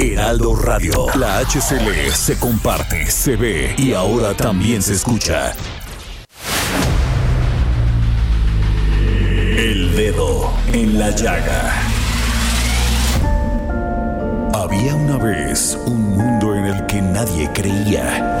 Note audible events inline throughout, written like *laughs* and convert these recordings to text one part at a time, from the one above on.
Heraldo Radio. La HCL se comparte, se ve y ahora también se escucha. El dedo en la llaga. Había una vez un mundo en el que nadie creía.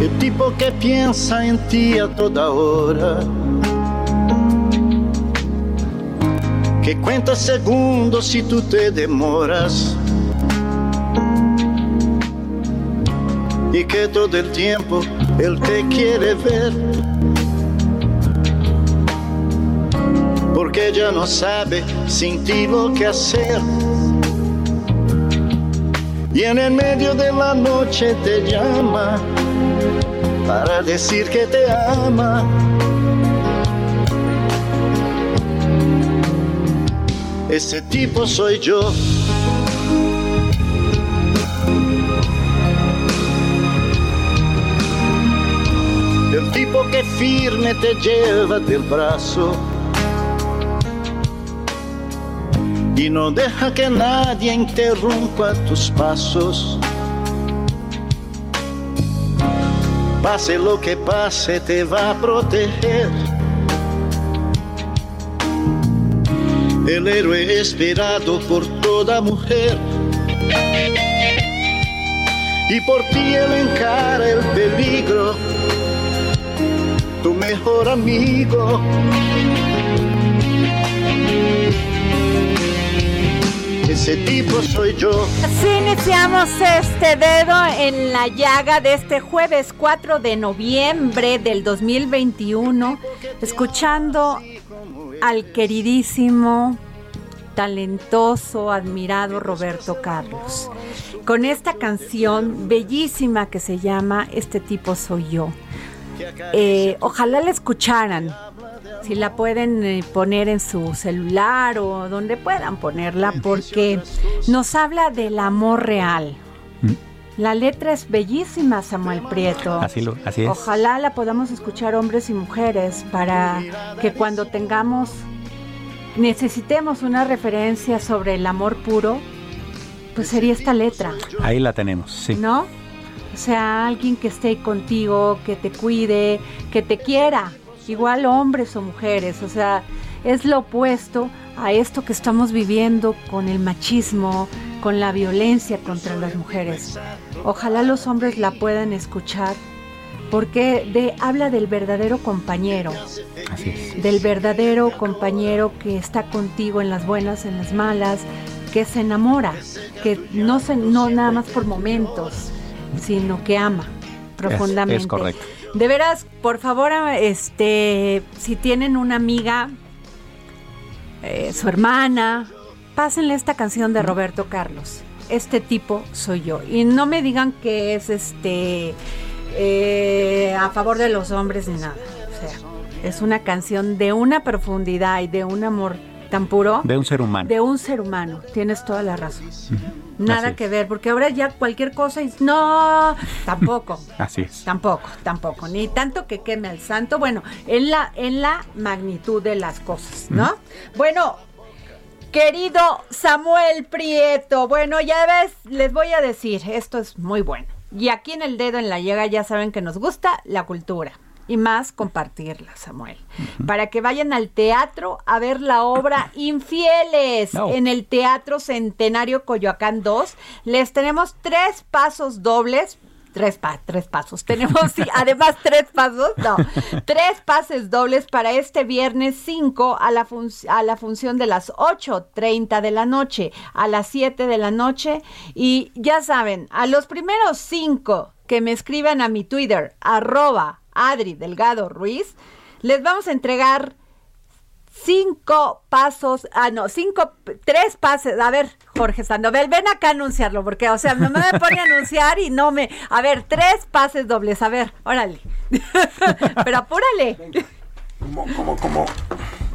El tipo que piensa en ti a toda hora. Que cuenta segundos si tú te demoras. Y que todo el tiempo él te quiere ver. Porque ya no sabe sin ti lo que hacer. Y en el medio de la noche te llama para decir que te ama. Ese tipo soy yo. El tipo que firme te lleva del brazo y no deja que nadie interrumpa tus pasos. Pase lo que pase, te va a proteger. El héroe esperado por toda mujer. Y por ti él encara el peligro, tu mejor amigo. Ese tipo soy yo. Así iniciamos este dedo en la llaga de este jueves 4 de noviembre del 2021, escuchando al queridísimo, talentoso, admirado Roberto Carlos, con esta canción bellísima que se llama Este tipo soy yo. Eh, ojalá la escucharan si la pueden eh, poner en su celular o donde puedan ponerla, porque nos habla del amor real. La letra es bellísima, Samuel Prieto. Así, lo, así es. Ojalá la podamos escuchar hombres y mujeres para que cuando tengamos, necesitemos una referencia sobre el amor puro, pues sería esta letra. Ahí la tenemos, sí. ¿No? O sea, alguien que esté contigo, que te cuide, que te quiera, igual hombres o mujeres, o sea, es lo opuesto a esto que estamos viviendo con el machismo, con la violencia contra las mujeres. Ojalá los hombres la puedan escuchar porque de, habla del verdadero compañero, Así es. del verdadero compañero que está contigo en las buenas, en las malas, que se enamora, que no se no nada más por momentos, sino que ama profundamente. es correcto. De veras, por favor, este, si tienen una amiga, eh, su hermana, pásenle esta canción de Roberto Carlos. Este tipo soy yo. Y no me digan que es este eh, a favor de los hombres ni nada. O sea, es una canción de una profundidad y de un amor tan puro. De un ser humano. De un ser humano. Tienes toda la razón. Nada Así que es. ver, porque ahora ya cualquier cosa y no, tampoco. *laughs* Así es. Tampoco, tampoco, ni tanto que queme al santo, bueno, en la, en la magnitud de las cosas, ¿no? Bueno, querido Samuel Prieto, bueno, ya ves, les voy a decir, esto es muy bueno. Y aquí en el dedo en la llega ya saben que nos gusta la cultura. Y más compartirla, Samuel. Para que vayan al teatro a ver la obra *laughs* Infieles No. en el Teatro Centenario Coyoacán 2. Les tenemos tres pasos dobles. Tres, pa- tres pasos. *laughs* Tenemos, sí, además, tres pasos. No, *laughs* tres pases dobles para este viernes 5 a la, fun- a la función de las 8.30 de la noche a las 7 de la noche. Y ya saben, a los primeros cinco que me escriban a mi Twitter, arroba Adri Delgado Ruiz, les vamos a entregar cinco pasos, ah, no, cinco, tres pases. A ver, Jorge Sandoval, ven acá a anunciarlo, porque, o sea, mamá me pone a anunciar y no me. A ver, tres pases dobles, a ver, órale. *laughs* Pero apúrale. Como, como, como.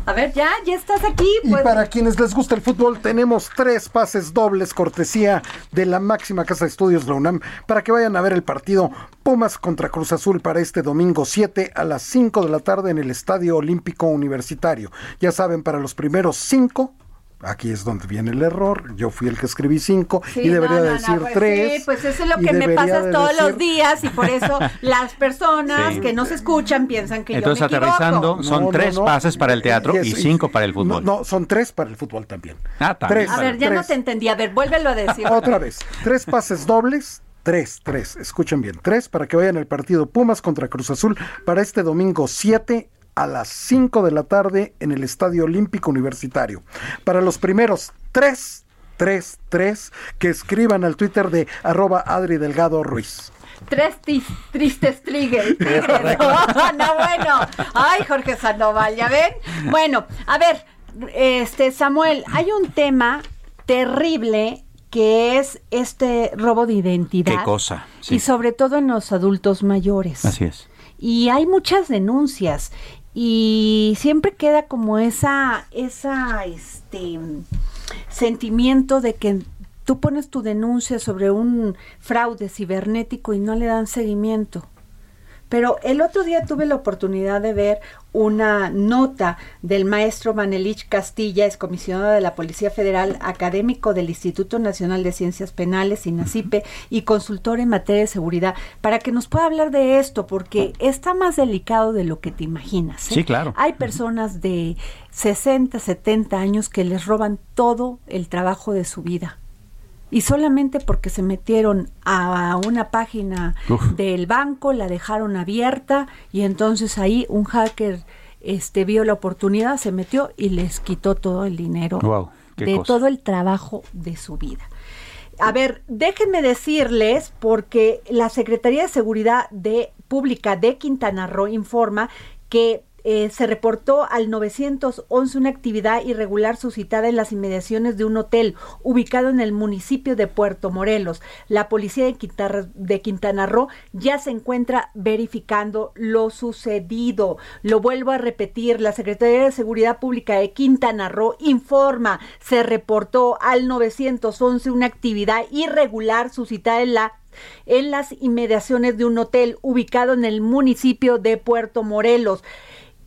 A ver, ya, ya estás aquí. Y Pues, para quienes les gusta el fútbol, tenemos tres pases dobles cortesía de la máxima casa de estudios, la UNAM, para que vayan a ver el partido Pumas contra Cruz Azul para este domingo 7 a las 5 de la tarde en el Estadio Olímpico Universitario. Ya saben, para los primeros cinco, aquí es donde viene el error, yo fui el que escribí cinco Sí, y debería no, no, no, decir pues tres. Sí, pues eso es lo y que me de todos los días y por eso *laughs* las personas Sí. que nos escuchan piensan que Entonces, yo me equivoco. aterrizando, son tres no. pases para el teatro y, es- cinco para el fútbol. No, no, son tres para el fútbol también. Ah, también. Tres, A ver, ya no te entendí. A ver, vuélvelo a decir. Otra vez, tres pases dobles, tres, tres, escuchen bien, tres para que vayan al partido Pumas contra Cruz Azul para este domingo 7 a las 5 de la tarde en el Estadio Olímpico Universitario. Para los primeros tres, tres, tres, que escriban al Twitter de arroba Adri Delgado Ruiz. Tres tis- tristes triggers. *laughs* No, *laughs* no, bueno. Ay, Jorge Sandoval, ¿ya ven? Bueno, a ver, este Samuel, hay un tema terrible que es este robo de identidad. Qué cosa, sí. Y sobre todo en los adultos mayores. Así es. Y hay muchas denuncias y siempre queda como esa esa este sentimiento de que tú pones tu denuncia sobre un fraude cibernético y no le dan seguimiento. Pero el otro día tuve la oportunidad de ver una nota del maestro Manelich Castilla, es comisionado de la Policía Federal, académico del Instituto Nacional de Ciencias Penales, INACIPE, y consultor en materia de seguridad, para que nos pueda hablar de esto, porque está más delicado de lo que te imaginas. ¿eh? Sí, claro. Hay personas de 60, 70 años que les roban todo el trabajo de su vida. Y solamente porque se metieron a una página Uf. del banco, la dejaron abierta y entonces ahí un hacker este vio la oportunidad, se metió y les quitó todo el dinero de cosa. todo el trabajo de su vida. A ver, déjenme decirles, porque la Secretaría de Seguridad de Pública de Quintana Roo informa que eh, se reportó al 911 una actividad irregular suscitada en las inmediaciones de un hotel ubicado en el municipio de Puerto Morelos. La policía de Quintana, Roo ya se encuentra verificando lo sucedido. Lo vuelvo a repetir, la Secretaría de Seguridad Pública de Quintana Roo informa, se reportó al 911 una actividad irregular suscitada en la en las inmediaciones de un hotel ubicado en el municipio de Puerto Morelos.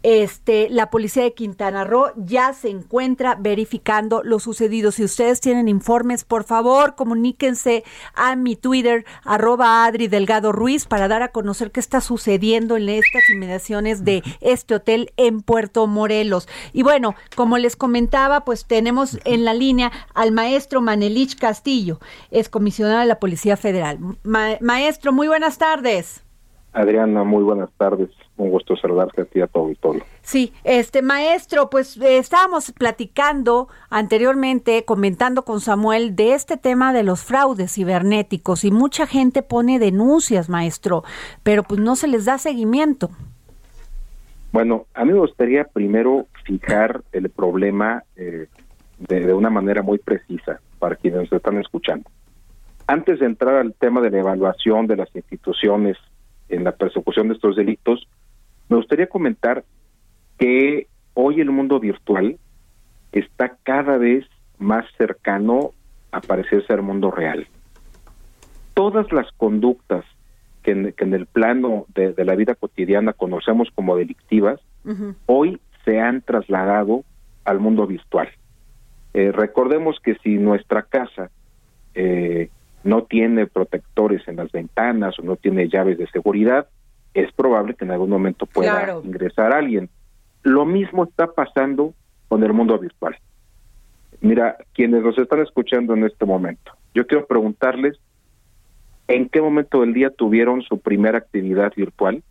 Este, la policía de Quintana Roo ya se encuentra verificando lo sucedido. Si ustedes tienen informes, por favor, comuníquense a mi Twitter, arroba Adri Delgado Ruiz, para dar a conocer qué está sucediendo en estas inmediaciones de este hotel en Puerto Morelos. Y bueno, como les comentaba, pues tenemos en la línea al maestro Manelich Castillo, es comisionado de la Policía Federal. Ma- maestro, muy buenas tardes. Adriana, muy buenas tardes. Un gusto saludarte a ti a tu auditorio. Sí, este maestro, pues eh, estábamos platicando anteriormente, comentando con Samuel de este tema de los fraudes cibernéticos y mucha gente pone denuncias, maestro, pero pues no se les da seguimiento. Bueno, a mí me gustaría primero fijar el problema eh, de, de una manera muy precisa para quienes nos están escuchando. Antes de entrar al tema de la evaluación de las instituciones en la persecución de estos delitos, me gustaría comentar que hoy el mundo virtual está cada vez más cercano a parecerse al mundo real. Todas las conductas que en, que en el plano de, de la vida cotidiana conocemos como delictivas, hoy se han trasladado al mundo virtual. Eh, recordemos que si nuestra casa eh, no tiene protectores en las ventanas o no tiene llaves de seguridad, es probable que en algún momento pueda Claro. ingresar alguien. Lo mismo está pasando con el mundo virtual. Mira, quienes nos están escuchando en este momento, yo quiero preguntarles en qué momento del día tuvieron su primera actividad virtual,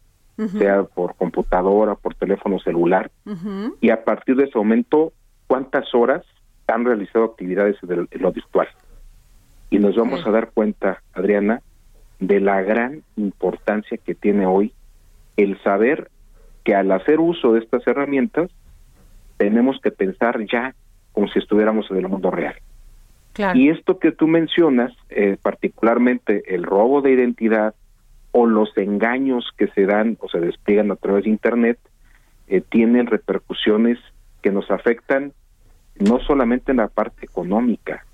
sea por computadora, por teléfono celular, y a partir de ese momento, cuántas horas han realizado actividades en, el- en lo virtual. Y nos vamos a dar cuenta, Adriana, de la gran importancia que tiene hoy el saber que al hacer uso de estas herramientas, tenemos que pensar ya como si estuviéramos en el mundo real. Claro. Y esto que tú mencionas, eh, particularmente el robo de identidad o los engaños que se dan o se despliegan a través de Internet, eh, tienen repercusiones que nos afectan no solamente en la parte económica,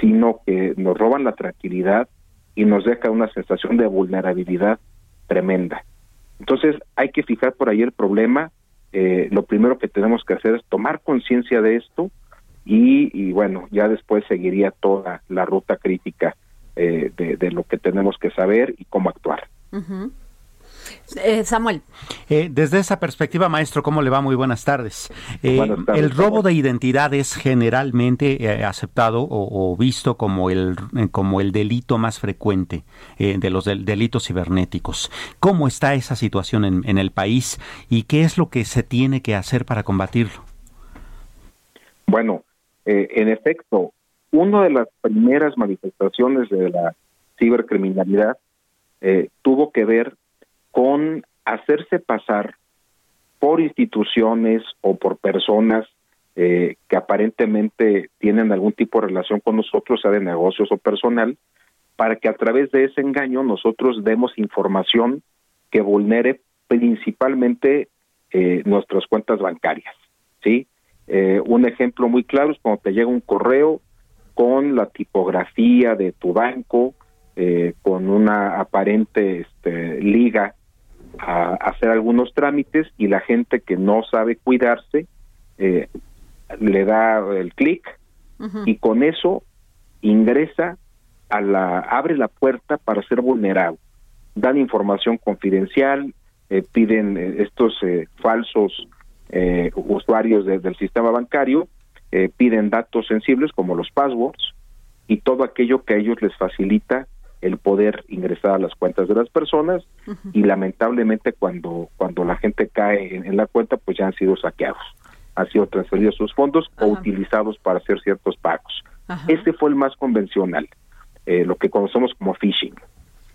sino que nos roban la tranquilidad y nos deja una sensación de vulnerabilidad tremenda. Entonces hay que fijar por ahí el problema. eh, lo primero que tenemos que hacer es tomar conciencia de esto y, y, bueno, ya después seguiría toda la ruta crítica eh, de, lo que tenemos que saber y cómo actuar. Ujú. Eh, Samuel, Eh, desde esa perspectiva, maestro, ¿cómo le va? Muy buenas tardes. Eh, Buenas tardes, el robo de identidad es generalmente eh, aceptado o, o visto como el, eh, como el delito más frecuente eh, de los del- delitos cibernéticos. ¿Cómo está esa situación en, en el país y qué es lo que se tiene que hacer para combatirlo? Bueno, eh, en efecto, una de las primeras manifestaciones de la cibercriminalidad eh, tuvo que ver con hacerse pasar por instituciones o por personas eh, que aparentemente tienen algún tipo de relación con nosotros, sea de negocios o personal, para que a través de ese engaño nosotros demos información que vulnere principalmente eh, nuestras cuentas bancarias, ¿sí? Eh, un ejemplo muy claro es cuando te llega un correo con la tipografía de tu banco, eh, con una aparente este, liga a hacer algunos trámites y la gente que no sabe cuidarse eh, le da el clic y con eso ingresa a la abre la puerta para ser vulnerado. Dan información confidencial eh, piden eh, estos eh, falsos eh, usuarios de- del sistema bancario piden datos sensibles como los passwords y todo aquello que a ellos les facilita el poder ingresar a las cuentas de las personas y lamentablemente cuando cuando la gente cae en, en la cuenta pues ya han sido saqueados han sido transferidos sus fondos o utilizados para hacer ciertos pagos. Ajá. ese fue el más convencional eh, lo que conocemos como phishing.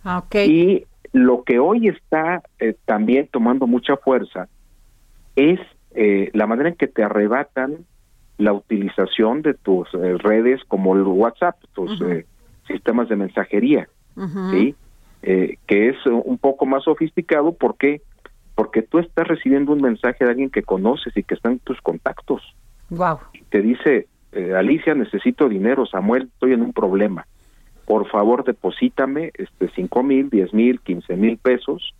Ah, y lo que hoy está eh, también tomando mucha fuerza es eh, la manera en que te arrebatan la utilización de tus eh, redes como el WhatsApp, tus eh, sistemas de mensajería, ¿sí? Eh, que es un poco más sofisticado porque porque tú estás recibiendo un mensaje de alguien que conoces y que está en tus contactos Wow. te dice, eh, Alicia, necesito dinero, Samuel, estoy en un problema. Por favor, deposítame este cinco mil, diez mil, quince mil pesos.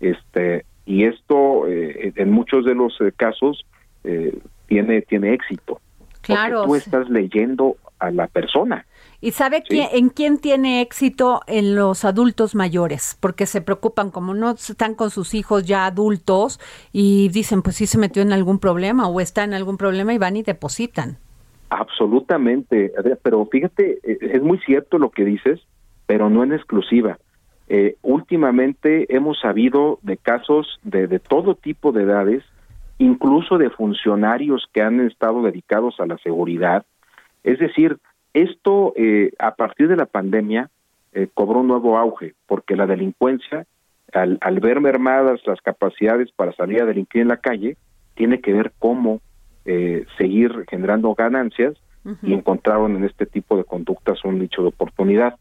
Este y esto eh, en muchos de los casos eh, tiene tiene éxito. Claro. Porque tú estás leyendo a la persona. ¿Y sabe Sí. quién- en quién tiene éxito en los adultos mayores? Porque se preocupan, como no están con sus hijos ya adultos y dicen, pues sí se metió en algún problema o está en algún problema y van y depositan. Absolutamente, Adrián, pero fíjate, eh, es muy cierto lo que dices, pero no en exclusiva. Eh, últimamente hemos sabido de casos de, de todo tipo de edades, incluso de funcionarios que han estado dedicados a la seguridad. Es decir, esto eh, a partir de la pandemia eh, cobró un nuevo auge, porque la delincuencia, al, al ver mermadas las capacidades para salir a delinquir en la calle, tiene que ver cómo eh, seguir generando ganancias y encontraron en este tipo de conductas un nicho de oportunidad.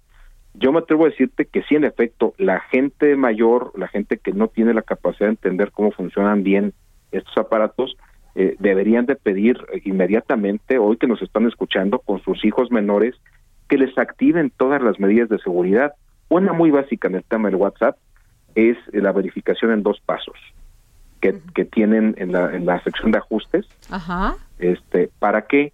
Yo me atrevo a decirte que sí, en efecto, la gente mayor, la gente que no tiene la capacidad de entender cómo funcionan bien estos aparatos, eh, deberían de pedir inmediatamente, hoy que nos están escuchando, con sus hijos menores, que les activen todas las medidas de seguridad. Una muy básica en el tema del WhatsApp es la verificación en dos pasos que, que tienen en la, en la sección de ajustes. Ajá. Este, ¿Para qué?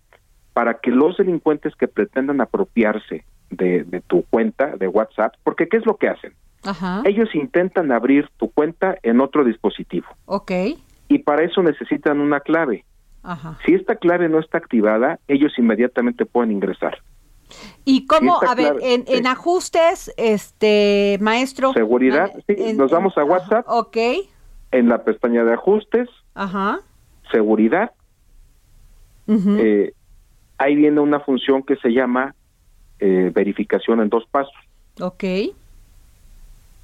Para que los delincuentes que pretendan apropiarse de, de tu cuenta de WhatsApp, porque ¿qué es lo que hacen? Ajá. Ellos intentan abrir tu cuenta en otro dispositivo. Ok. Y para eso necesitan una clave. Ajá. Si esta clave no está activada, ellos inmediatamente pueden ingresar. ¿Y cómo, a ver, clave- en, ajustes, este, maestro? Seguridad, sí, nos vamos a WhatsApp. Ok, En la pestaña de ajustes, ajá. seguridad, eh, ahí viene una función que se llama eh, verificación en dos pasos. Ok,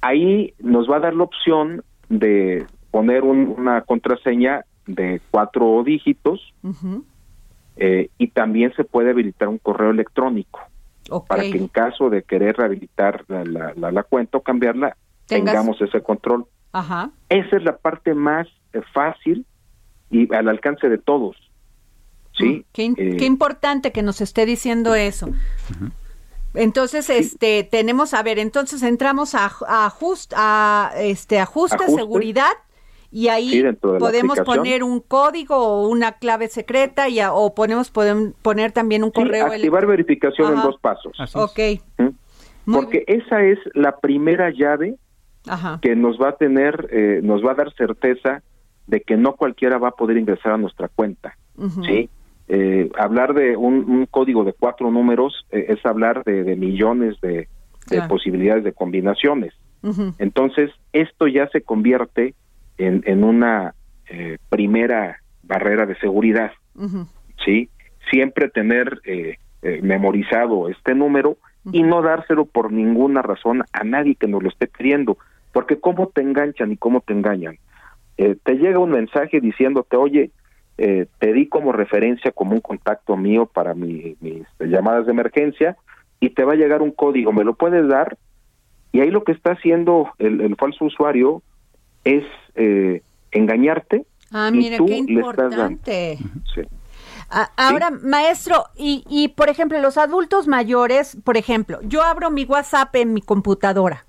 Ahí nos va a dar la opción de poner un- una contraseña de cuatro dígitos eh, y también se puede habilitar un correo electrónico para que en caso de querer rehabilitar la, la- la- la cuenta o cambiarla, Tengas- tengamos ese control. Ajá. Esa es la parte más eh, fácil y al alcance de todos. ¿Sí? Mm, Qué, in- Eh, qué importante que nos esté diciendo eso. Entonces, este, tenemos, a ver, entonces entramos a, a, ajust- a este, ajuste, Ajuste. seguridad, y ahí Sí, de podemos poner un código o una clave secreta, y a- o ponemos, podemos poner también un sí, correo activar verificación en dos pasos. Así es. Ok. ¿Mm? Porque esa es la primera llave Ajá. que nos va a tener, eh, nos va a dar certeza de que no cualquiera va a poder ingresar a nuestra cuenta. ¿sí? Eh, hablar de un, un código de cuatro números eh, es hablar de, de millones de, de Claro. posibilidades de combinaciones. Entonces, esto ya se convierte en, en una eh, primera barrera de seguridad. ¿sí? Siempre tener eh, eh, memorizado este número y no dárselo por ninguna razón a nadie que nos lo esté pidiendo, porque cómo te enganchan y cómo te engañan. Eh, te llega un mensaje diciéndote, oye, eh, te di como referencia, como un contacto mío para mi- mis llamadas de emergencia, y te va a llegar un código, ¿me lo puedes dar? Y ahí lo que está haciendo el, el falso usuario es eh, engañarte. Ah, y mire, tú qué le estás importante. Sí. A- Ahora, maestro, y, y por ejemplo, los adultos mayores, por ejemplo, yo abro mi WhatsApp en mi computadora.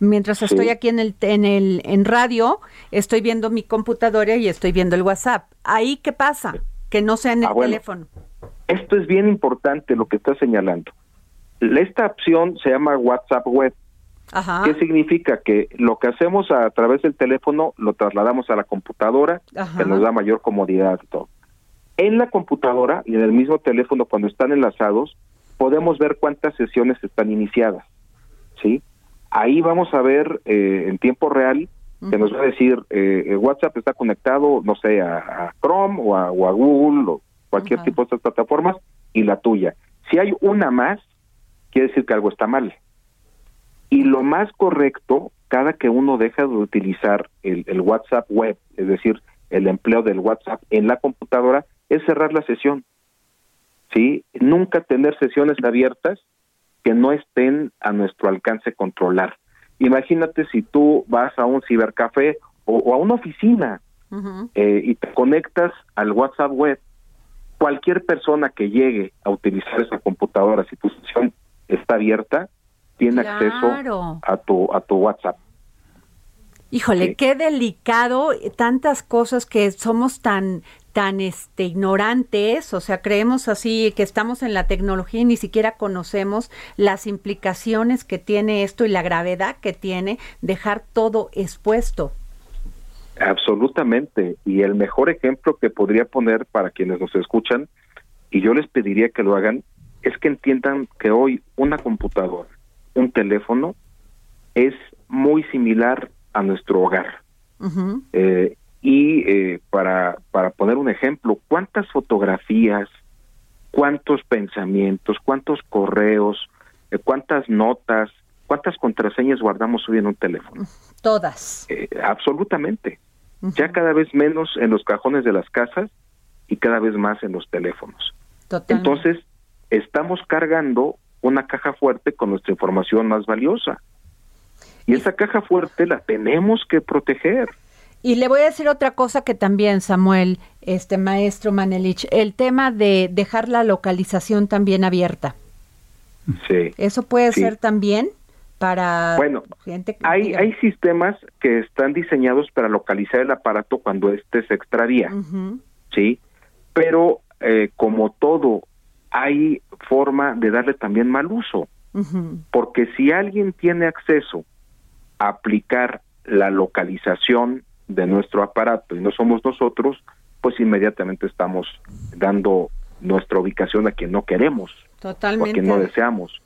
Mientras Sí. estoy aquí en el, en el en radio, estoy viendo mi computadora y estoy viendo el WhatsApp. Ahí qué pasa? Que no sea en el Ah, bueno. teléfono. Esto es bien importante lo que está señalando. Esta opción se llama WhatsApp Web. Ajá. ¿Qué significa? Que lo que hacemos a través del teléfono lo trasladamos a la computadora, Ajá. que nos da mayor comodidad y todo. En la computadora y en el mismo teléfono, cuando están enlazados, podemos ver cuántas sesiones están iniciadas. ¿Sí? Ahí vamos a ver eh, en tiempo real que nos va a decir eh, el WhatsApp está conectado, no sé, a, a Chrome o a, o a Google o cualquier tipo de estas plataformas y la tuya. Si hay una más, quiere decir que algo está mal. Y lo más correcto, cada que uno deja de utilizar el, el WhatsApp web, es decir, el empleo del WhatsApp en la computadora, es cerrar la sesión. ¿Sí? Nunca tener sesiones abiertas que no estén a nuestro alcance controlar. Imagínate si tú vas a un cibercafé o, o a una oficina eh, y te conectas al WhatsApp web, cualquier persona que llegue a utilizar esa computadora, si tu sesión está abierta, tiene Claro. acceso a tu a tu WhatsApp. Híjole, Sí. qué delicado, tantas cosas que somos tan tan este ignorantes, o sea, creemos así que estamos en la tecnología y ni siquiera conocemos las implicaciones que tiene esto y la gravedad que tiene dejar todo expuesto. Absolutamente. Y el mejor ejemplo que podría poner para quienes nos escuchan, y yo les pediría que lo hagan, es que entiendan que hoy una computadora, un teléfono, es muy similar a nuestro hogar. Eh, y eh, para, para poner un ejemplo, ¿cuántas fotografías, cuántos pensamientos, cuántos correos, eh, cuántas notas, cuántas contraseñas guardamos hoy en un teléfono? Todas. Eh, absolutamente. Ya cada vez menos en los cajones de las casas y cada vez más en los teléfonos. Totalmente. Entonces, estamos cargando una caja fuerte con nuestra información más valiosa. Y esa caja fuerte la tenemos que proteger. Y le voy a decir otra cosa que también, Samuel, este maestro Manelich, el tema de dejar la localización también abierta. Sí. Eso puede Sí. ser también para Bueno, gente que Hay, hay sistemas que están diseñados para localizar el aparato cuando éste se extravía. ¿sí? Pero eh, como todo, hay forma de darle también mal uso, porque si alguien tiene acceso aplicar la localización de nuestro aparato y no somos nosotros, pues inmediatamente estamos dando nuestra ubicación a quien no queremos, Totalmente. a quien no deseamos.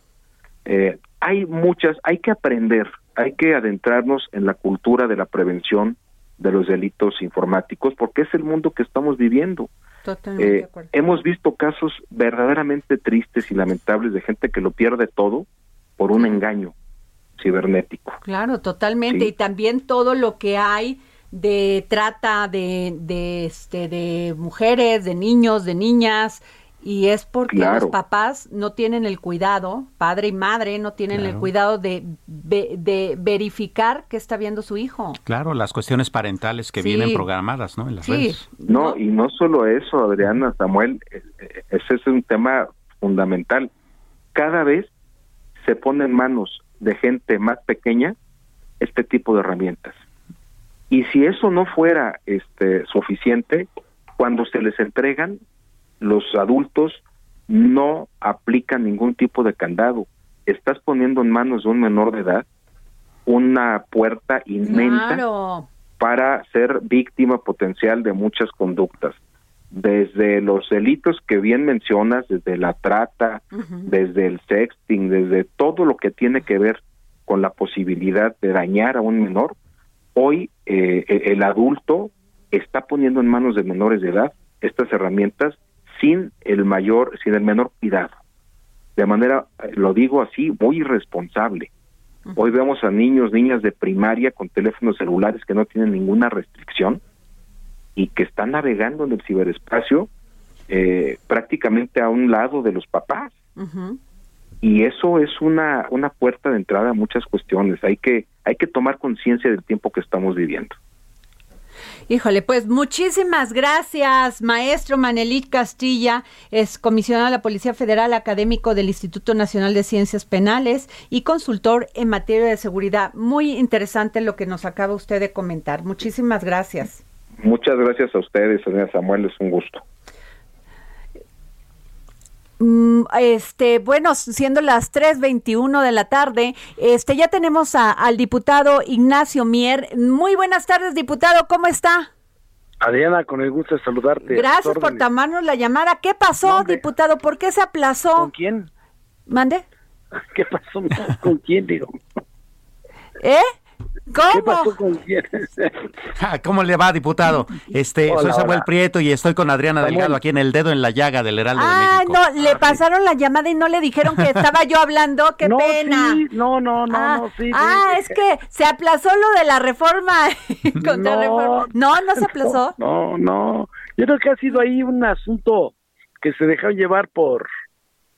Eh, hay muchas, hay que aprender, hay que adentrarnos en la cultura de la prevención de los delitos informáticos, porque es el mundo que estamos viviendo. Totalmente Eh, de acuerdo. hemos visto casos verdaderamente tristes y lamentables de gente que lo pierde todo por un engaño cibernético. Claro, totalmente. Sí. Y también todo lo que hay de trata de, de, este, de mujeres, de niños, de niñas. Y es porque Claro. los papás no tienen el cuidado, padre y madre no tienen el cuidado de, de verificar qué está viendo su hijo. Claro, las cuestiones parentales que Sí. vienen programadas, ¿no? En las Sí, redes. No, y no solo eso, Adriana, Samuel, eh, eh, ese es un tema fundamental. Cada vez se pone en manos de gente más pequeña este tipo de herramientas. Y si eso no fuera este suficiente, cuando se les entregan, los adultos no aplican ningún tipo de candado. Estás poniendo en manos de un menor de edad una puerta inmensa Claro. para ser víctima potencial de muchas conductas, desde los delitos que bien mencionas, desde la trata, desde el sexting, desde todo lo que tiene que ver con la posibilidad de dañar a un menor, hoy eh, e- el adulto está poniendo en manos de menores de edad estas herramientas sin el mayor, sin el menor cuidado. De manera, eh, lo digo así, muy irresponsable. Hoy vemos a niños, niñas de primaria con teléfonos celulares que no tienen ninguna restricción y que están navegando en el ciberespacio eh, prácticamente a un lado de los papás. Y eso es una, una puerta de entrada a muchas cuestiones. Hay que, hay que tomar conciencia del tiempo que estamos viviendo. Híjole, pues muchísimas gracias, maestro Manelit Castilla, es comisionado de la Policía Federal, académico del Instituto Nacional de Ciencias Penales y consultor en materia de seguridad. Muy interesante lo que nos acaba usted de comentar. Muchísimas gracias. Muchas gracias a ustedes, señora Samuel, es un gusto. Mm, Este, bueno, siendo las 3:21 de la tarde, este ya tenemos a- al diputado Ignacio Mier. Muy buenas tardes, diputado, ¿cómo está? Adriana, con el gusto de saludarte. Gracias por tomarnos la llamada. ¿Qué pasó, diputado? ¿Por qué se aplazó? ¿Con quién? ¿Mande? *laughs* ¿Qué pasó? ¿Con quién, digo? ¿Eh? ¿Qué pasó ¿Cómo? con quién? *laughs* Ah, ¿Cómo le va, diputado? Este, Hola, soy Samuel hola. Prieto y estoy con Adriana. Delgado aquí en el dedo en la llaga del Heraldo Ah, de México. no, le pasaron la llamada y no le dijeron que estaba yo hablando. ¡Qué *laughs* no, pena! sí, no, no, no, ah, no, sí. ah, sí. es que se aplazó lo de la reforma. *laughs* Contrarreforma. No, no se aplazó. No, no. Yo creo que ha sido ahí un asunto que se dejó llevar por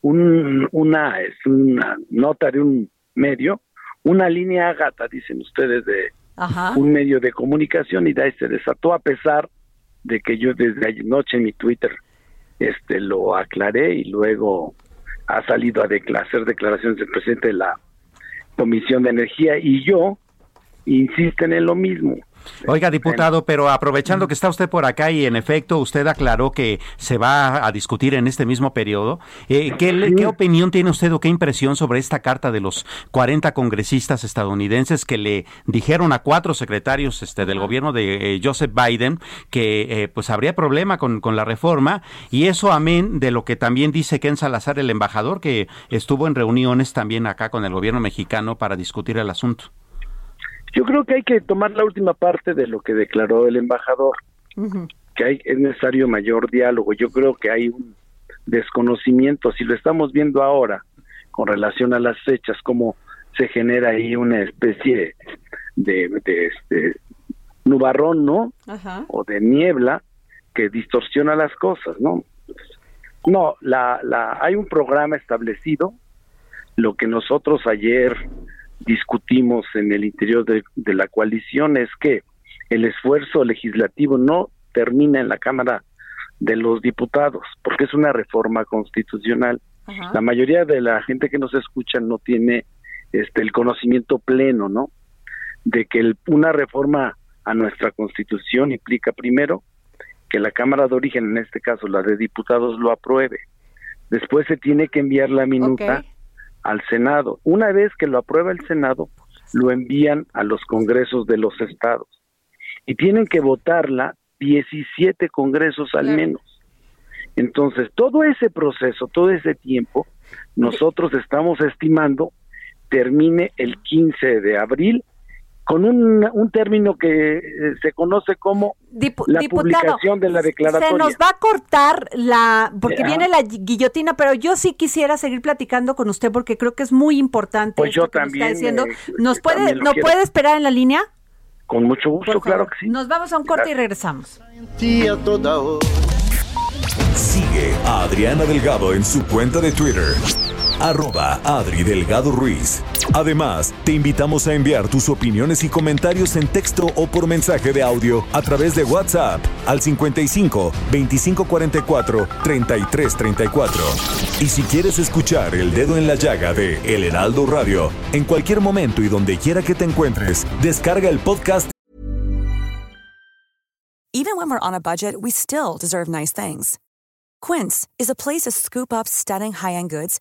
un, una, es una nota de un medio, una línea gata, dicen ustedes, de Ajá. un medio de comunicación y de ahí se desató a pesar de que yo desde anoche en mi Twitter este lo aclaré y luego ha salido a decla- hacer declaraciones del presidente de la Comisión de Energía y yo insisten en lo mismo. Oiga, diputado, pero aprovechando que está usted por acá y en efecto usted aclaró que se va a discutir en este mismo periodo, eh, ¿qué, le- ¿qué opinión tiene usted o qué impresión sobre esta carta de los 40 congresistas estadounidenses que le dijeron a cuatro secretarios este, del gobierno de eh, Joseph Biden que eh, pues habría problema con, con la reforma y eso amén de lo que también dice Ken Salazar, el embajador, que estuvo en reuniones también acá con el gobierno mexicano para discutir el asunto? Yo creo que hay que tomar la última parte de lo que declaró el embajador, que hay, es necesario mayor diálogo. Yo creo que hay un desconocimiento, si lo estamos viendo ahora con relación a las fechas, cómo se genera ahí una especie de, de este, nubarrón, ¿no? Ajá. o de niebla que distorsiona las cosas, ¿no? No, la, la, hay un programa establecido. Lo que nosotros ayer discutimos en el interior de, de la coalición es que el esfuerzo legislativo no termina en la Cámara de los Diputados, porque es una reforma constitucional. Ajá. La mayoría de la gente que nos escucha no tiene este el conocimiento pleno, ¿no? De que el- una reforma a nuestra Constitución implica primero que la Cámara de Origen, en este caso la de Diputados, lo apruebe. Después se tiene que enviar la minuta. Al Senado. Una vez que lo aprueba el Senado, lo envían a los congresos de los estados y tienen que votarla 17 congresos al menos. Entonces, todo ese proceso, todo ese tiempo, nosotros estamos estimando termine el 15 de abril con un, un término que eh, se conoce como la publicación de la declaración. Se nos va a cortar la, porque viene la guillotina, pero yo sí quisiera seguir platicando con usted porque creo que es muy importante. Pues yo también. diciendo. Eh, ¿Nos puede, ¿no puede esperar en la línea? Con mucho gusto, claro que sí. Nos vamos a un corte y regresamos. Sigue a Adriana Delgado en su cuenta de Twitter arroba Adri Delgado Ruiz. Además, te invitamos a enviar tus opiniones y comentarios en texto o por mensaje de audio a través de WhatsApp al 55 2544 3334. Y si quieres escuchar El Dedo en la Llaga de El Heraldo Radio, en cualquier momento y donde quiera que te encuentres, descarga el podcast. Even when we're on a budget, we still deserve nice things. Quince is a place to scoop up stunning high-end goods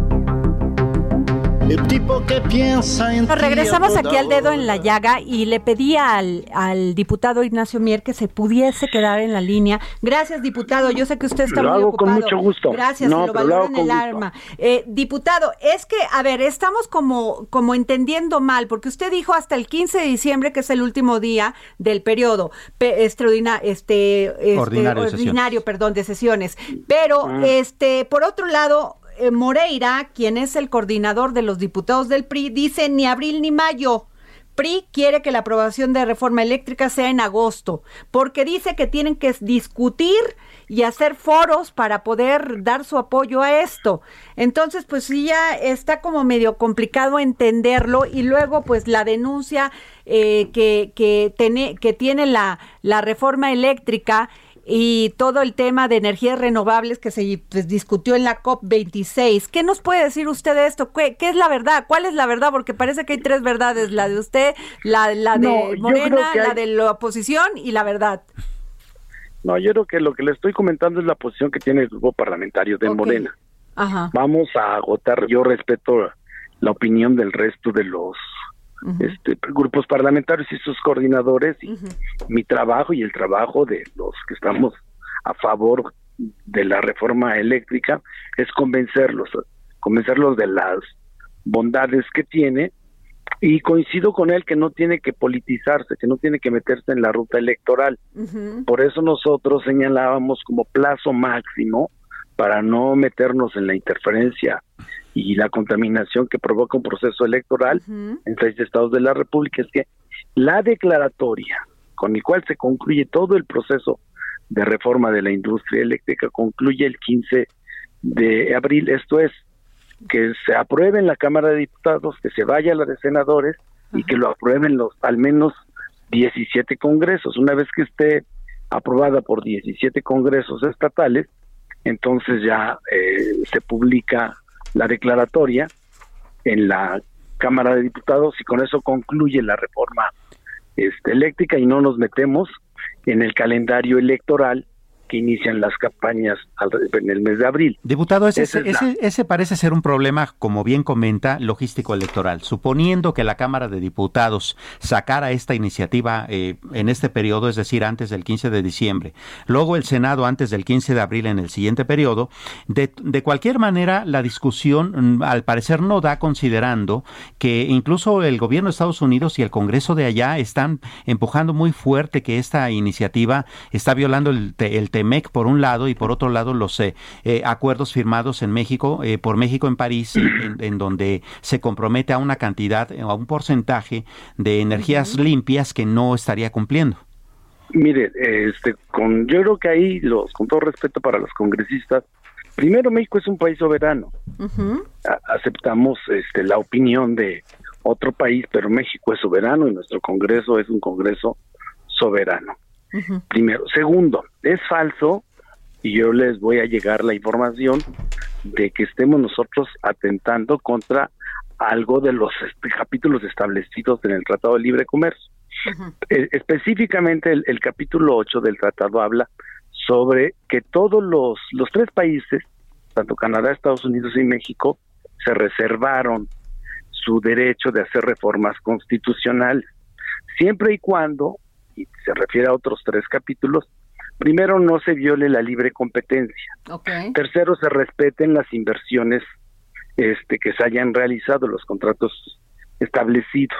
tipo que piensa en Regresamos aquí al dedo en la llaga y le pedí al, al, diputado Ignacio Mier que se pudiese quedar en la línea. Gracias, diputado. Yo sé que usted está lo muy hago con mucho gusto. Gracias, no, lo valoro en el arma. Eh, diputado, es que, a ver, estamos como, como entendiendo mal, porque usted dijo hasta el 15 de diciembre, que es el último día del periodo extraordinario, este, este ordinario, perdón, de sesiones. Pero, ah. este, por otro lado, eh, Moreira, quien es el coordinador de los diputados del PRI, dice ni abril ni mayo. PRI quiere que la aprobación de reforma eléctrica sea en agosto, porque dice que tienen que discutir y hacer foros para poder dar su apoyo a esto. Entonces, pues sí, ya está como medio complicado entenderlo y luego, pues la denuncia eh, que, que, que tiene la reforma eléctrica y todo el tema de energías renovables que se pues, discutió en la COP26. ¿Qué nos puede decir usted de esto? ¿Qué, es la verdad? ¿Cuál es la verdad? Porque parece que hay tres verdades, la de usted, la, la de Morena, la de la oposición y la verdad. No, yo creo que lo que le estoy comentando es la posición que tiene el grupo parlamentario de Morena. Vamos a agotar, yo respeto la opinión del resto de los este, grupos parlamentarios y sus coordinadores y mi trabajo y el trabajo de los que estamos a favor de la reforma eléctrica es convencerlos, convencerlos de las bondades que tiene y coincido con él que no tiene que politizarse, que no tiene que meterse en la ruta electoral. Por eso nosotros señalábamos como plazo máximo para no meternos en la interferencia y la contaminación que provoca un proceso electoral en seis estados de la República es que la declaratoria con el cual se concluye todo el proceso de reforma de la industria eléctrica concluye el 15 de abril, esto es que se apruebe en la Cámara de Diputados, que se vaya a la de senadores y que lo aprueben los al menos 17 congresos. Una vez que esté aprobada por 17 congresos estatales, entonces ya eh, se publica la declaratoria en la Cámara de Diputados y con eso concluye la reforma este, eléctrica y no nos metemos en el calendario electoral que inician las campañas en el mes de abril. Diputado, ese, ese, parece ser un problema, como bien comenta, logístico electoral. Suponiendo que la Cámara de Diputados sacara esta iniciativa eh, en este periodo, es decir, antes del 15 de diciembre, luego el Senado antes del 15 de abril en el siguiente periodo, de, de cualquier manera la discusión mm, al parecer no da considerando que incluso el gobierno de Estados Unidos y el Congreso de allá están empujando muy fuerte que esta iniciativa está violando el, el TEMEC por un lado y por otro lado los eh, eh, acuerdos firmados en México, eh, por México en París, en, donde se compromete a una cantidad, a un porcentaje de energías limpias que no estaría cumpliendo. Mire, este, con, yo creo que ahí, los, con todo respeto para los congresistas, primero México es un país soberano. aceptamos este, la opinión de otro país, pero México es soberano y nuestro Congreso es un Congreso soberano. Primero. Segundo, es falso, y yo les voy a llegar la información de que estemos nosotros atentando contra algo de los este, capítulos establecidos en el Tratado de Libre Comercio. E, específicamente el, capítulo 8 del tratado habla sobre que todos los, los tres países, tanto Canadá, Estados Unidos y México, se reservaron su derecho de hacer reformas constitucionales, siempre y cuando y se refiere a otros tres capítulos, primero no se viole la libre competencia. Tercero, se respeten las inversiones este, que se hayan realizado, los contratos establecidos.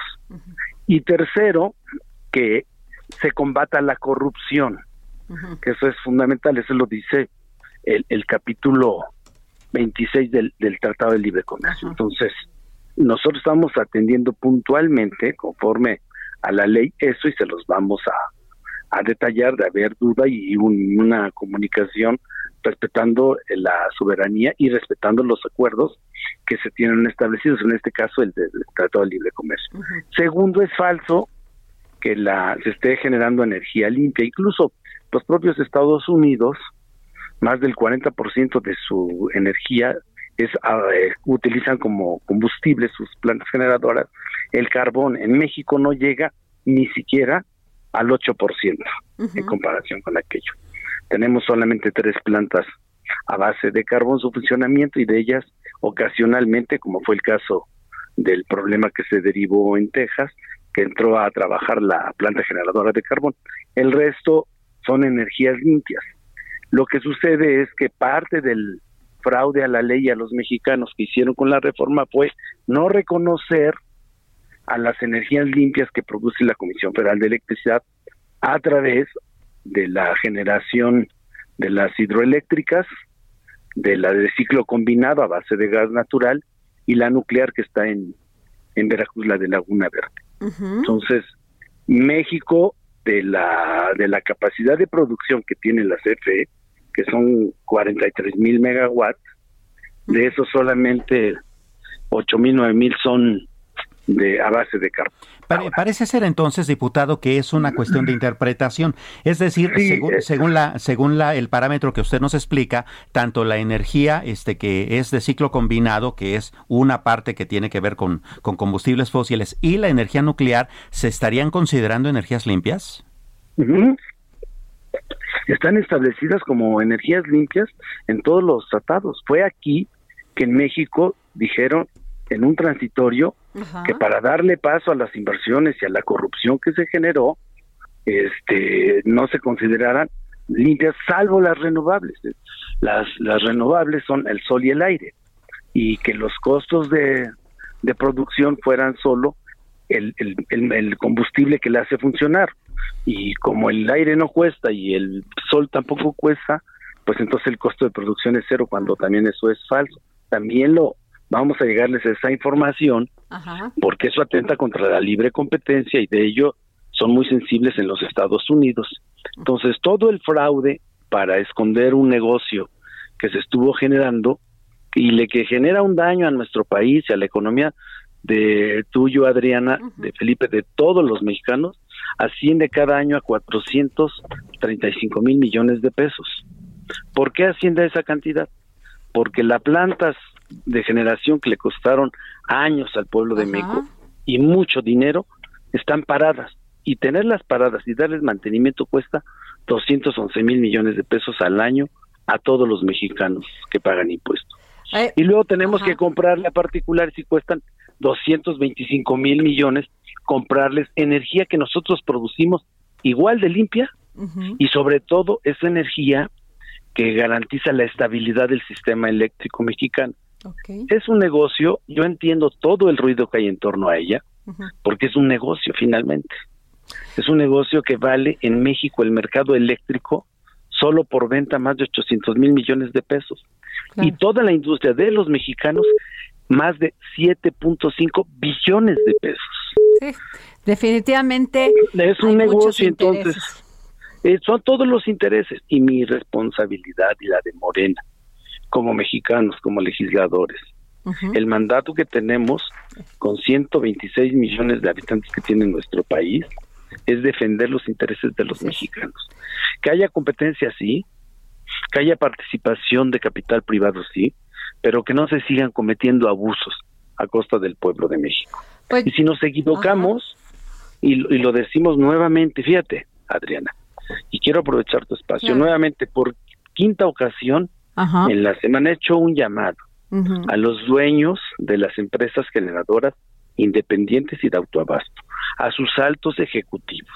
Y tercero, que se combata la corrupción, que eso es fundamental, eso lo dice el, el capítulo 26 del, del Tratado de Libre Comercio. Entonces, nosotros estamos atendiendo puntualmente, conforme a la ley eso y se los vamos a, a detallar de haber duda y una comunicación respetando la soberanía y respetando los acuerdos que se tienen establecidos, en este caso el del Tratado de Libre Comercio. Segundo, es falso que la se esté generando energía limpia, incluso los propios Estados Unidos, más del 40% de su energía es eh, utilizan como combustible sus plantas generadoras el carbón en México no llega ni siquiera al 8% en comparación con aquello. Tenemos solamente tres plantas a base de carbón su funcionamiento y de ellas ocasionalmente, como fue el caso del problema que se derivó en Texas, que entró a trabajar la planta generadora de carbón. El resto son energías limpias. Lo que sucede es que parte del fraude a la ley a los mexicanos que hicieron con la reforma fue no reconocer a las energías limpias que produce la Comisión Federal de Electricidad a través de la generación de las hidroeléctricas, de la de ciclo combinado a base de gas natural y la nuclear que está en, en Veracruz, la de Laguna Verde. Entonces, México, de la, de la capacidad de producción que tiene la CFE, que son 43 mil megawatts, de esos solamente 8 mil, 9 mil son de a base de carbón. parece ser entonces, diputado, que es una cuestión de *clears throat* interpretación. Es decir, según, según, la, según la, el parámetro que usted nos explica, tanto la energía este, que es de ciclo combinado, que es una parte que tiene que ver con, con combustibles fósiles, y la energía nuclear, ¿se estarían considerando energías limpias? Están establecidas como energías limpias en todos los tratados. Fue aquí que en México dijeron en un transitorio que para darle paso a las inversiones y a la corrupción que se generó, este, no se consideraran limpias, salvo las renovables. Las, las renovables son el sol y el aire, y que los costos de, de producción fueran solo el, el, el, combustible que le hace funcionar. Y como el aire no cuesta y el sol tampoco cuesta, pues entonces el costo de producción es cero, cuando también eso es falso. También lo vamos a llegarles esa información porque eso atenta contra la libre competencia y de ello son muy sensibles en los Estados Unidos. Entonces, todo el fraude para esconder un negocio que se estuvo generando y le que genera un daño a nuestro país y a la economía de tuyo, Adriana, de Felipe, de todos los mexicanos, asciende cada año a 435 mil millones de pesos. ¿Por qué asciende a esa cantidad? Porque las plantas de generación que le costaron años al pueblo de México y mucho dinero están paradas y tenerlas paradas y darles mantenimiento cuesta 211 mil millones de pesos al año a todos los mexicanos que pagan impuestos. Eh, y luego tenemos que comprarle a particulares y cuestan 225 mil millones, comprarles energía que nosotros producimos igual de limpia y sobre todo esa energía que garantiza la estabilidad del sistema eléctrico mexicano. Es un negocio, yo entiendo todo el ruido que hay en torno a ella, porque es un negocio finalmente. Es un negocio que vale en México el mercado eléctrico solo por venta más de 800 mil millones de pesos. Y toda la industria de los mexicanos, más de 7.5 billones de pesos. Sí, definitivamente. Es un negocio, entonces. Eh, son todos los intereses y mi responsabilidad y la de Morena, como mexicanos, como legisladores. El mandato que tenemos con 126 millones de habitantes que tiene nuestro país es defender los intereses de los mexicanos. Que haya competencia, sí, que haya participación de capital privado, sí, pero que no se sigan cometiendo abusos a costa del pueblo de México. Pues, y si nos equivocamos, y, lo decimos nuevamente, fíjate, Adriana, y quiero aprovechar tu espacio, nuevamente por quinta ocasión, en la semana he hecho un llamado a los dueños de las empresas generadoras independientes y de autoabasto, a sus altos ejecutivos,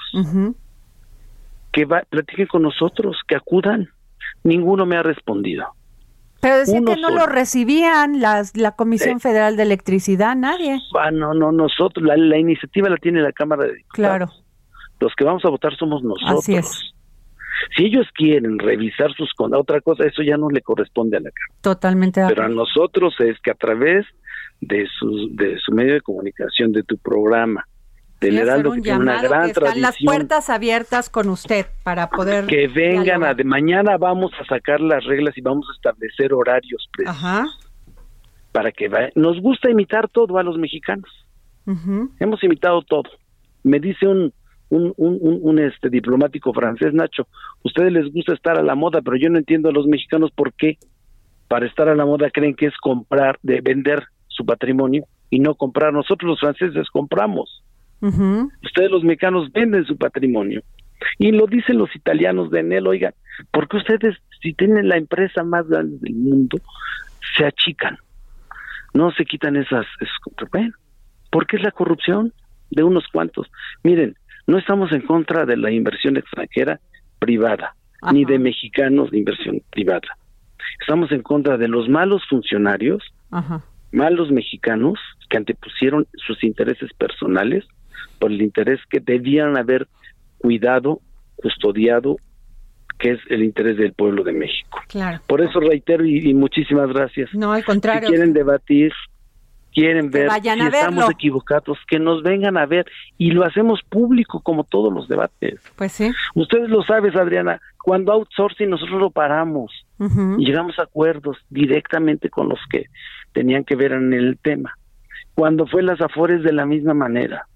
que va, platiquen con nosotros, que acudan. Ninguno me ha respondido. Pero decían que no lo recibían las, la Comisión Federal de Electricidad, nadie. Ah, no, no, nosotros, la, iniciativa la tiene la Cámara de Diputados. Claro. Los que vamos a votar somos nosotros. Así es. Si ellos quieren revisar sus con otra cosa, eso ya no le corresponde a la Cámara. Totalmente. Pero a nosotros es que a través de su, de su medio de comunicación, de tu programa, del Heraldo, que tiene una gran que están las puertas abiertas con usted para poder. Que vengan, a, de mañana vamos a sacar las reglas y vamos a establecer horarios Ajá. Para que vaya. Nos gusta imitar todo a los mexicanos. Hemos imitado todo. Me dice un, un, un, un, este diplomático francés, Nacho, ustedes les gusta estar a la moda, pero yo no entiendo a los mexicanos por qué para estar a la moda creen que es comprar, de vender su patrimonio y no comprar. Nosotros los franceses compramos. Ustedes los mexicanos venden su patrimonio. Y lo dicen los italianos de Enel, oigan, porque ustedes si tienen la empresa más grande del mundo, se achican, no se quitan esas, esos, bueno, porque es la corrupción de unos cuantos. Miren, no estamos en contra de la inversión extranjera privada, ni de mexicanos de inversión privada. Estamos en contra de los malos funcionarios, malos mexicanos que antepusieron sus intereses personales por el interés que debían haber cuidado, custodiado, que es el interés del pueblo de México. Claro. Por eso reitero y, muchísimas gracias. No, al contrario. Si quieren debatir, quieren ver si estamos equivocados, que nos vengan a ver y lo hacemos público como todos los debates. Pues sí. Ustedes lo saben, Adriana, cuando outsourcing nosotros lo paramos y llegamos a acuerdos directamente con los que tenían que ver en el tema. Cuando fue las Afores de la misma manera.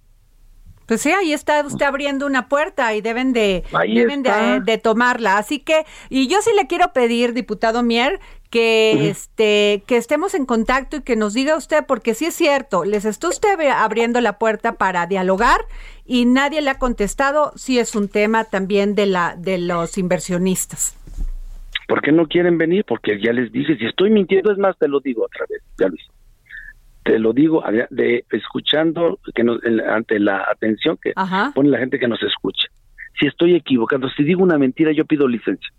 Pues sí, ahí está usted abriendo una puerta y deben de deben de, tomarla. Así que y yo sí le quiero pedir, diputado Mier, que este que estemos en contacto y que nos diga usted porque sí es cierto, les está usted abriendo la puerta para dialogar y nadie le ha contestado si es un tema también de la de los inversionistas. ¿Por qué no quieren venir? Porque ya les dije, si estoy mintiendo es más te lo digo otra vez, ya lo te lo digo de escuchando que nos, ante la atención que pone la gente que nos escucha. Si estoy equivocado, si digo una mentira, yo pido licencia.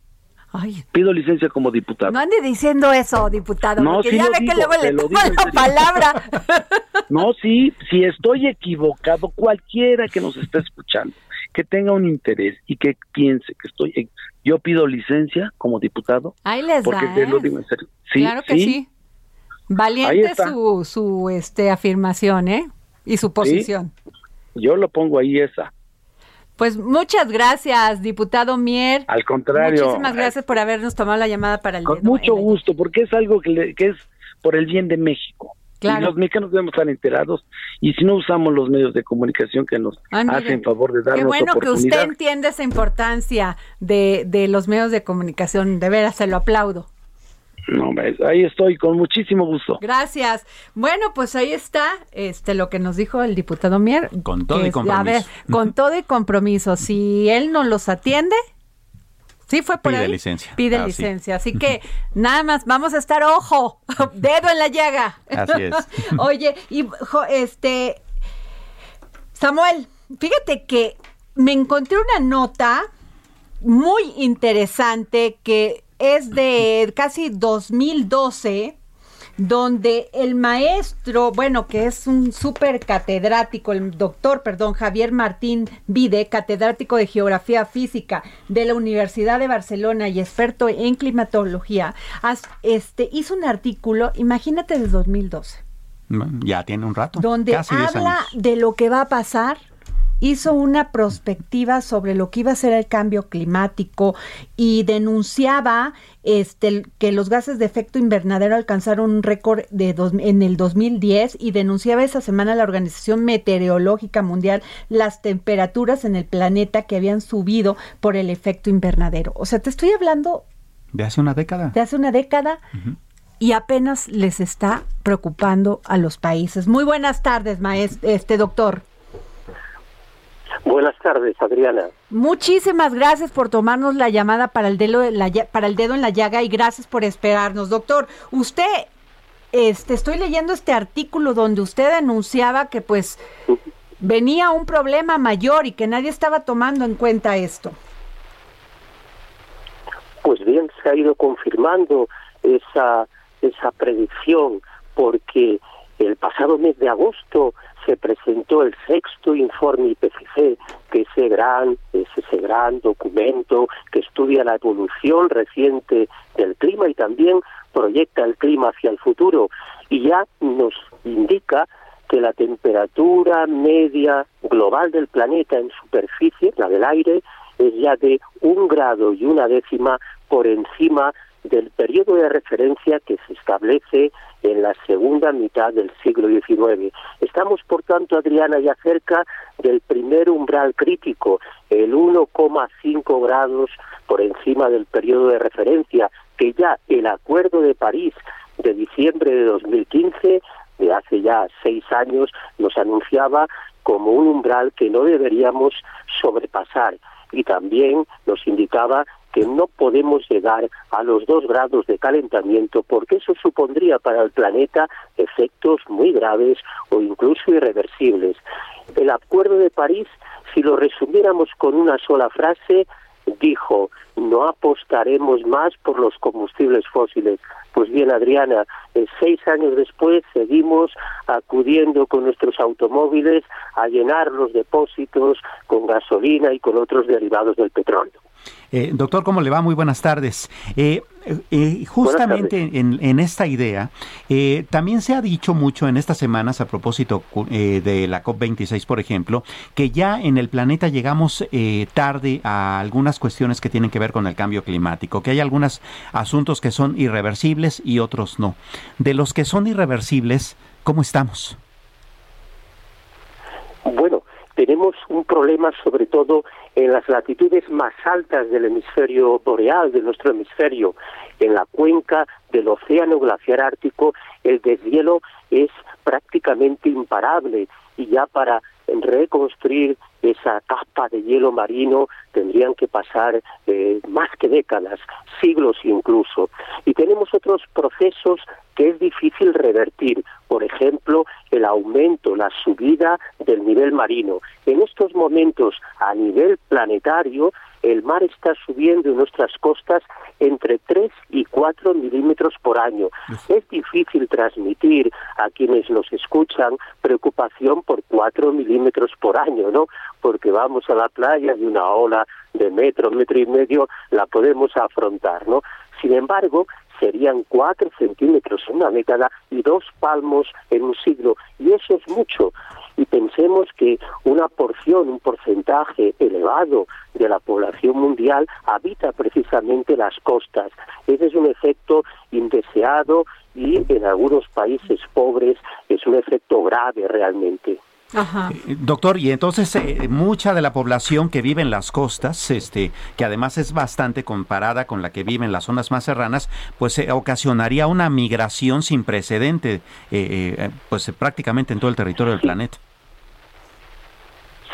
Pido licencia como diputado. No ande diciendo eso, diputado, no, porque ya ve que luego le tomo la palabra. *laughs* no, sí, si estoy equivocado, cualquiera que nos esté escuchando, que tenga un interés y que piense que estoy, yo pido licencia como diputado. Ahí les porque te lo ¿eh? digo en serio. ¿Sí? Claro que sí. Valiente su, su este, afirmación, ¿eh? Y su posición. Yo lo pongo ahí esa. Pues muchas gracias, diputado Mier. Al contrario. Muchísimas gracias por habernos tomado la llamada para el Con mucho gusto, porque es algo que, que, es por el bien de México. Claro. Y los mexicanos debemos estar enterados y si no usamos los medios de comunicación que nos ah, hacen favor de darnos Qué bueno que usted entiende esa importancia de, de los medios de comunicación, de veras se lo aplaudo. No, ahí estoy con muchísimo gusto. Gracias. Bueno, pues ahí está este lo que nos dijo el diputado Mier. Con todo y compromiso. A ver, con *laughs* todo y compromiso. Si él no los atiende, Sí, fue por Pide ahí. licencia. Pide Ah, sí. licencia. Así que *laughs* nada más, vamos a estar ojo, *laughs* dedo en la llaga. Así es. Oye, y jo- este, Samuel, fíjate que me encontré una nota muy interesante que es de casi 2012 donde el maestro, bueno, que es un súper catedrático, el doctor, perdón, Javier Martín Vide, catedrático de Geografía Física de la Universidad de Barcelona y experto en climatología, este, hizo un artículo, imagínate, de 2012 Ya tiene un rato. donde casi 10 habla de lo que va a pasar. Hizo una prospectiva sobre lo que iba a ser el cambio climático y denunciaba este, que los gases de efecto invernadero alcanzaron un récord de dos- en el 2010 y denunciaba esa semana la Organización Meteorológica Mundial las temperaturas en el planeta que habían subido por el efecto invernadero. O sea, te estoy hablando De hace una década. de hace una década y apenas les está preocupando a los países. Muy buenas tardes, maestro, este doctor. Buenas tardes, Adriana. Muchísimas gracias por tomarnos la llamada para el dedo, de la para el dedo en la llaga y gracias por esperarnos, doctor. Usted, este, estoy leyendo este artículo donde usted anunciaba que pues venía un problema mayor y que nadie estaba tomando en cuenta esto. Pues bien, se ha ido confirmando esa, esa predicción porque el pasado mes de agosto se presentó el sexto informe IPCC, que es ese gran, es ese gran documento que estudia la evolución reciente del clima y también proyecta el clima hacia el futuro. Y ya nos indica que la temperatura media global del planeta en superficie, la del aire, es ya de un grado y una décima por encima del periodo de referencia que se establece en la segunda mitad del siglo XIX. Estamos, por tanto, Adriana, ya cerca del primer umbral crítico, el 1,5 grados por encima del periodo de referencia, que ya el Acuerdo de París de diciembre de 2015, de hace ya seis años, nos anunciaba como un umbral que no deberíamos sobrepasar y también nos indicaba que no podemos llegar a los dos grados de calentamiento porque eso supondría para el planeta efectos muy graves o incluso irreversibles. El Acuerdo de París, si lo resumiéramos con una sola frase, dijo, no apostaremos más por los combustibles fósiles. Pues bien, Adriana, eh, seis años después seguimos acudiendo con nuestros automóviles a llenar los depósitos con gasolina y con otros derivados del petróleo. Eh, doctor, ¿cómo le va? Muy buenas tardes. Eh, eh, justamente en, en, esta idea, eh, también se ha dicho mucho en estas semanas a propósito eh, de la COP26, por ejemplo, que ya en el planeta llegamos eh, tarde a algunas cuestiones que tienen que ver con el cambio climático, que hay algunos asuntos que son irreversibles y otros no. De los que son irreversibles, ¿cómo estamos? Bueno, tenemos un problema sobre todo en las latitudes más altas del hemisferio boreal, de nuestro hemisferio, en la cuenca del océano glaciar ártico, el deshielo es prácticamente imparable. Y ya para reconstruir esa capa de hielo marino tendrían que pasar eh, más que décadas, siglos incluso. Y tenemos otros procesos que es difícil revertir, por ejemplo, el aumento, la subida del nivel marino. En estos momentos, a nivel planetario, el mar está subiendo en nuestras costas entre 3 y 4 milímetros por año. Es difícil transmitir a quienes nos escuchan preocupación por 4 milímetros por año, ¿no? Porque vamos a la playa y una ola de metro, metro y medio la podemos afrontar, ¿no? Sin embargo, serían cuatro centímetros en una década y dos palmos en un siglo, y eso es mucho. Y pensemos que una porción, un porcentaje elevado de la población mundial habita precisamente las costas. Ese es un efecto indeseado y en algunos países pobres es un efecto grave realmente. Ajá. Eh, Doctor, y entonces eh, mucha de la población que vive en las costas, este, que además es bastante comparada con la que vive en las zonas más serranas, pues eh, ocasionaría una migración sin precedente, eh, eh, pues prácticamente en todo el territorio del planeta.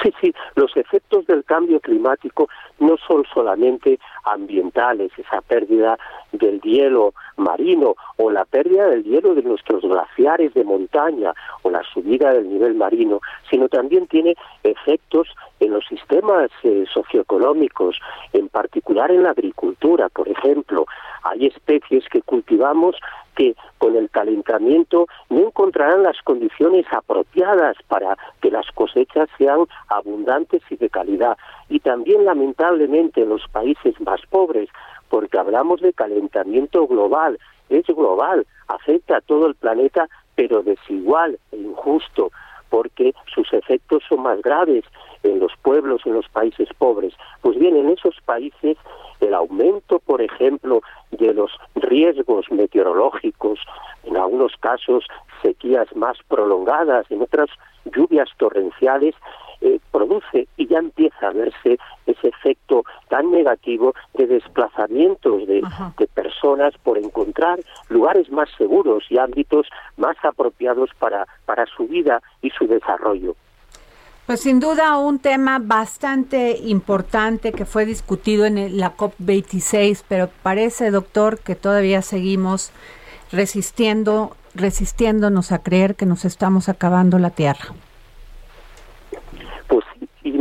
Sí, sí, los efectos del cambio climático no son solamente ambientales, esa pérdida del hielo marino o la pérdida del hielo de nuestros glaciares de montaña o la subida del nivel marino, sino también tiene efectos en los sistemas eh, socioeconómicos, en particular en la agricultura, por ejemplo. Hay especies que cultivamos que con el calentamiento no encontrarán las condiciones apropiadas para que las cosechas sean abundantes y de calidad. Y también, lamentablemente, en los países más pobres, porque hablamos de calentamiento global, es global, afecta a todo el planeta, pero desigual e injusto porque sus efectos son más graves en los pueblos, en los países pobres. Pues bien, en esos países el aumento, por ejemplo, de los riesgos meteorológicos, en algunos casos sequías más prolongadas, en otras lluvias torrenciales, eh, produce y ya empieza a verse ese efecto tan negativo de desplazamientos de, de, personas por encontrar lugares más seguros y ámbitos más apropiados para, para su vida y su desarrollo. Pues sin duda un tema bastante importante que fue discutido en la COP26, pero parece, doctor, que todavía seguimos resistiendo, resistiéndonos a creer que nos estamos acabando la Tierra.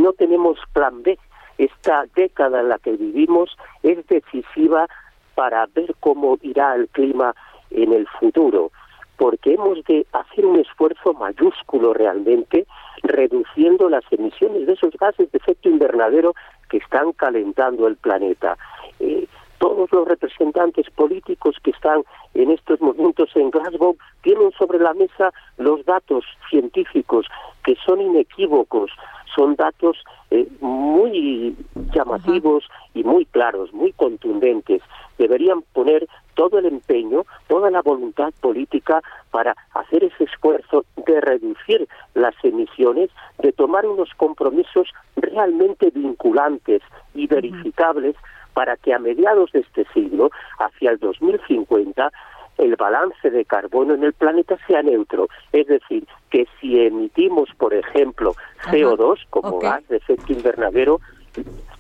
No tenemos plan B. Esta década en la que vivimos es decisiva para ver cómo irá el clima en el futuro porque hemos de hacer un esfuerzo mayúsculo realmente reduciendo las emisiones de esos gases de efecto invernadero que están calentando el planeta. Eh, todos los representantes políticos que están en estos momentos en Glasgow tienen sobre la mesa los datos científicos que son inequívocos, son datos eh, muy llamativos y muy claros, muy contundentes. Deberían poner todo el empeño, toda la voluntad política para hacer ese esfuerzo de reducir las emisiones, de tomar unos compromisos realmente vinculantes y verificables para que a mediados de este siglo, hacia el 2050, el balance de carbono en el planeta sea neutro. Es decir, que si emitimos, por ejemplo, CO2 como gas de efecto invernadero,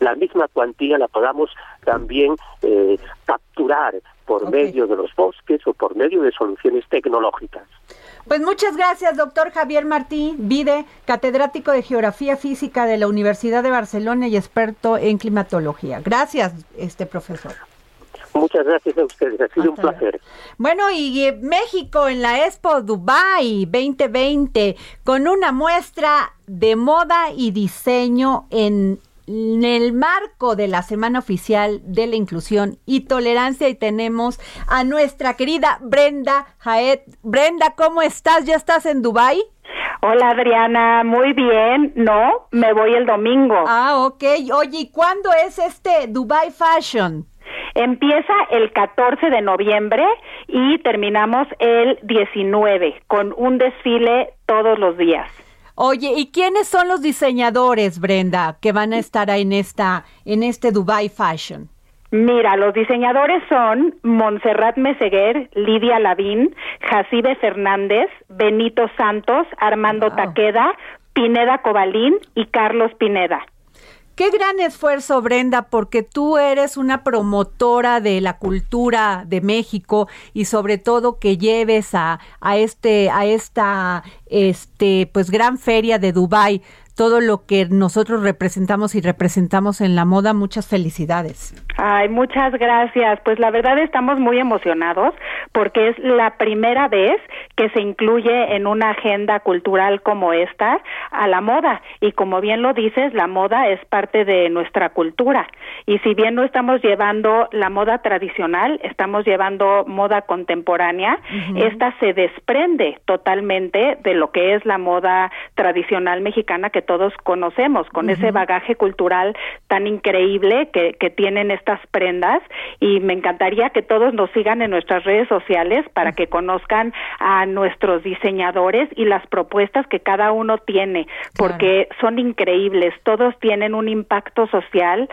la misma cuantía la podamos también eh, capturar por medio de los bosques o por medio de soluciones tecnológicas. Pues muchas gracias, doctor Javier Martí Vide, catedrático de Geografía Física de la Universidad de Barcelona y experto en climatología. Gracias, este profesor. Muchas gracias a ustedes, ha sido un placer. Bueno, y México en la Expo Dubai 2020 con una muestra de moda y diseño en en el marco de la Semana Oficial de la Inclusión y Tolerancia y tenemos a nuestra querida Brenda Jaet. Brenda, ¿cómo estás? ¿Ya estás en Dubai? Hola Adriana, muy bien. No, me voy el domingo. Ah, ok. Oye, ¿y cuándo es este Dubai Fashion? Empieza el 14 de noviembre y terminamos el 19 con un desfile todos los días. Oye, ¿y quiénes son los diseñadores, Brenda, que van a estar en esta en este Dubai Fashion? Mira, los diseñadores son Montserrat Meseguer, Lidia Lavín, Jacibe Fernández, Benito Santos, Armando Taqueda, Pineda Cobalín y Carlos Pineda. Qué gran esfuerzo, Brenda, porque tú eres una promotora de la cultura de México y sobre todo que lleves a, a este, a esta, este, pues gran feria de Dubai todo lo que nosotros representamos y representamos en la moda. Muchas felicidades. Ay, muchas gracias. Pues la verdad estamos muy emocionados porque es la primera vez que se incluye en una agenda cultural como esta a la moda. Y como bien lo dices, la moda es parte de nuestra cultura. Y si bien no estamos llevando la moda tradicional, estamos llevando moda contemporánea, esta se desprende totalmente de lo que es la moda tradicional mexicana que todos conocemos, con ese bagaje cultural tan increíble que, que tienen estas prendas. Y me encantaría que todos nos sigan en nuestras redes sociales para que conozcan a nuestros diseñadores y las propuestas que cada uno tiene, porque son increíbles. Todos tienen un impacto social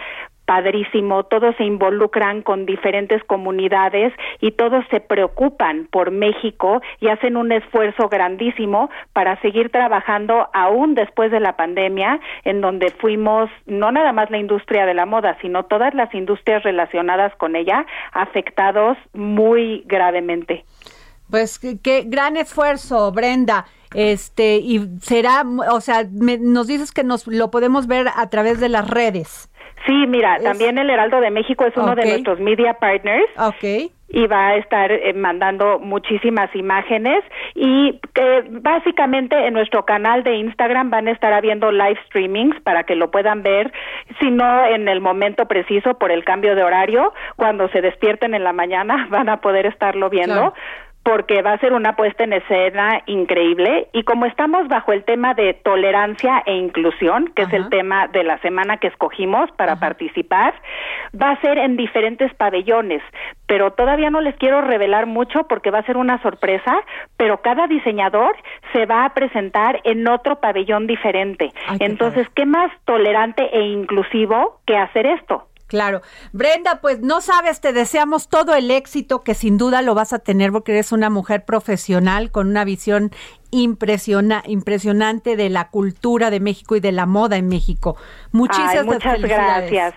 padrísimo, todos se involucran con diferentes comunidades y todos se preocupan por México y hacen un esfuerzo grandísimo para seguir trabajando aún después de la pandemia, en donde fuimos no nada más la industria de la moda, sino todas las industrias relacionadas con ella afectados muy gravemente. Pues qué, gran esfuerzo, Brenda. Este, y será, o sea, nos dices que nos lo podemos ver a través de las redes. Sí, mira, también el Heraldo de México es uno de nuestros media partners. Ok. Y va a estar eh, mandando muchísimas imágenes. Y eh, básicamente en nuestro canal de Instagram van a estar habiendo live streamings para que lo puedan ver, si no en el momento preciso por el cambio de horario, cuando se despierten en la mañana *laughs* van a poder estarlo viendo porque va a ser una puesta en escena increíble. Y como estamos bajo el tema de tolerancia e inclusión, que es el tema de la semana que escogimos para participar, va a ser en diferentes pabellones, pero todavía no les quiero revelar mucho porque va a ser una sorpresa, pero cada diseñador se va a presentar en otro pabellón diferente. Entonces, ¿qué más tolerante e inclusivo que hacer esto? Claro. Brenda, pues no sabes, te deseamos todo el éxito que sin duda lo vas a tener porque eres una mujer profesional con una visión impresiona, impresionante de la cultura de México y de la moda en México. Muchísimas muchas gracias.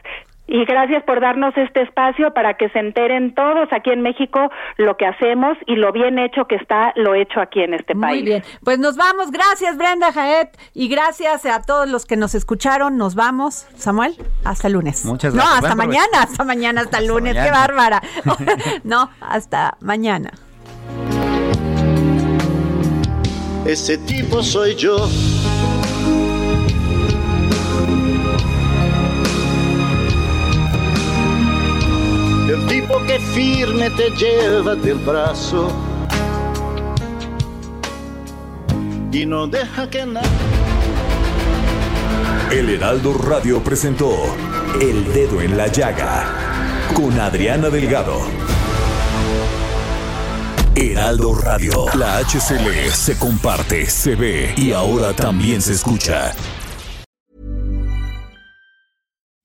Y gracias por darnos este espacio para que se enteren todos aquí en México lo que hacemos y lo bien hecho que está lo hecho aquí en este país. Muy bien, pues nos vamos. Gracias Brenda Jaet y gracias a todos los que nos escucharon. Nos vamos. Samuel, hasta el lunes. Muchas gracias. No, hasta mañana, hasta mañana, hasta el lunes. Qué bárbara. *laughs* no, hasta mañana. Ese tipo soy yo tipo que firme te lleva del brazo y no deja que nada. El Heraldo Radio presentó El Dedo en la Llaga con Adriana Delgado. Heraldo Radio, la HCL se comparte, se ve y ahora también se escucha.